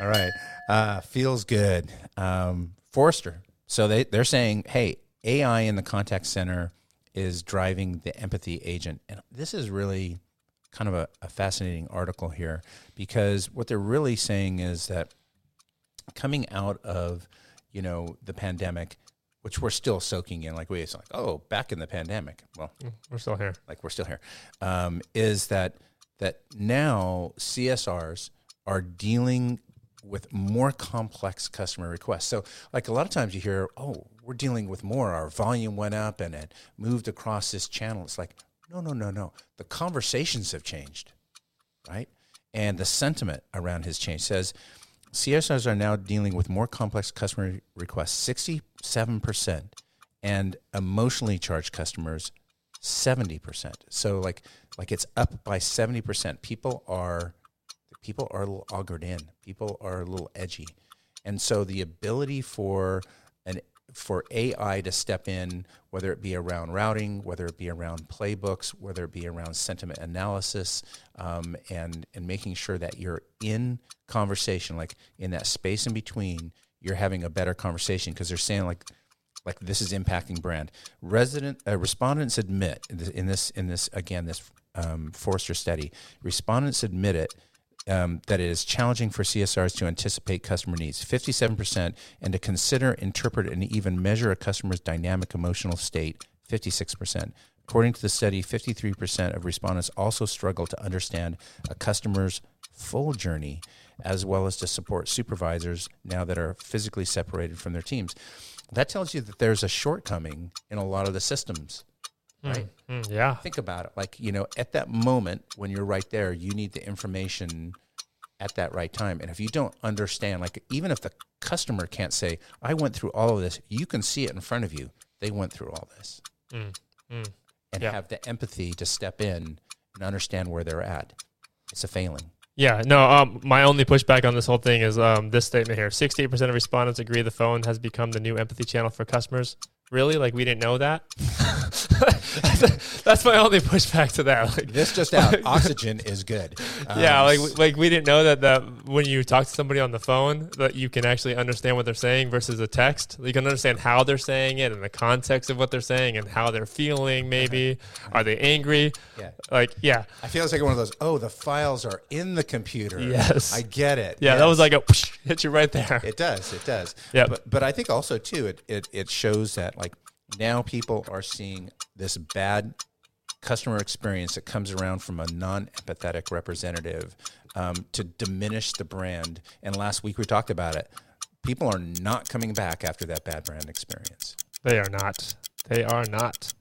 All right. Uh, feels good. Um, Forrester. So they, they're saying, hey, AI in the contact center is driving the empathy agent. And this is really kind of a, a fascinating article here because what they're really saying is that coming out of, you know, the pandemic, which we're still soaking in, like we, it's like, oh, back in the pandemic. Well, We're still here. like we're still here, um, is that that now CSRs are dealing with more complex customer requests. So, like a lot of times you hear, "Oh, we're dealing with more. Our volume went up and it moved across this channel." It's like, no, no, no, no. The conversations have changed, right? And the sentiment around has changed. Says CSRs are now dealing with more complex customer requests, sixty-seven percent, and emotionally charged customers, seventy percent. So like like it's up by seventy percent. People are people are a little augured in. People are a little edgy, and so the ability for an for AI to step in, whether it be around routing, whether it be around playbooks, whether it be around sentiment analysis, um, and and making sure that you're in conversation, like in that space in between, you're having a better conversation because they're saying like like this is impacting brand. Resident uh, respondents admit in this, in this in this again this um, Forrester study, respondents admit it um, that it is challenging for CSRs to anticipate customer needs, 57%, and to consider, interpret, and even measure a customer's dynamic emotional state, 56%. According to the study, 53% of respondents also struggle to understand a customer's full journey, as well as to support supervisors now that are physically separated from their teams. That tells you that there's a shortcoming in a lot of the systems, right? Mm, yeah. think about it like you know at that moment when you're right there you need the information at that right time and if you don't understand like even if the customer can't say i went through all of this you can see it in front of you they went through all this mm. and Yeah. have the empathy to step in and understand where they're at it's a failing Yeah, no. Um, my only pushback on this whole thing is um, this statement here: sixty-eight percent of respondents agree the phone has become the new empathy channel for customers. Really? Like we didn't know that? That's my only pushback to that. Like, this just out oxygen is good yeah, Um, like like we didn't know that that when you talk to somebody on the phone that you can actually understand what they're saying versus a text. You can understand how they're saying it and the context of what they're saying and how they're feeling. Maybe are they angry? Yeah. Like yeah, I feel it's like one of those. Oh, the files are in the computer. Yes. I get it. yeah. That was like a whoosh, hit you right there. It does. It does. Yeah. But but I think also too it, it it shows that like now people are seeing this bad customer experience that comes around from a non-empathetic representative um, to diminish the brand. And last week we talked about it. People are not coming back after that bad brand experience. They are not. They are not.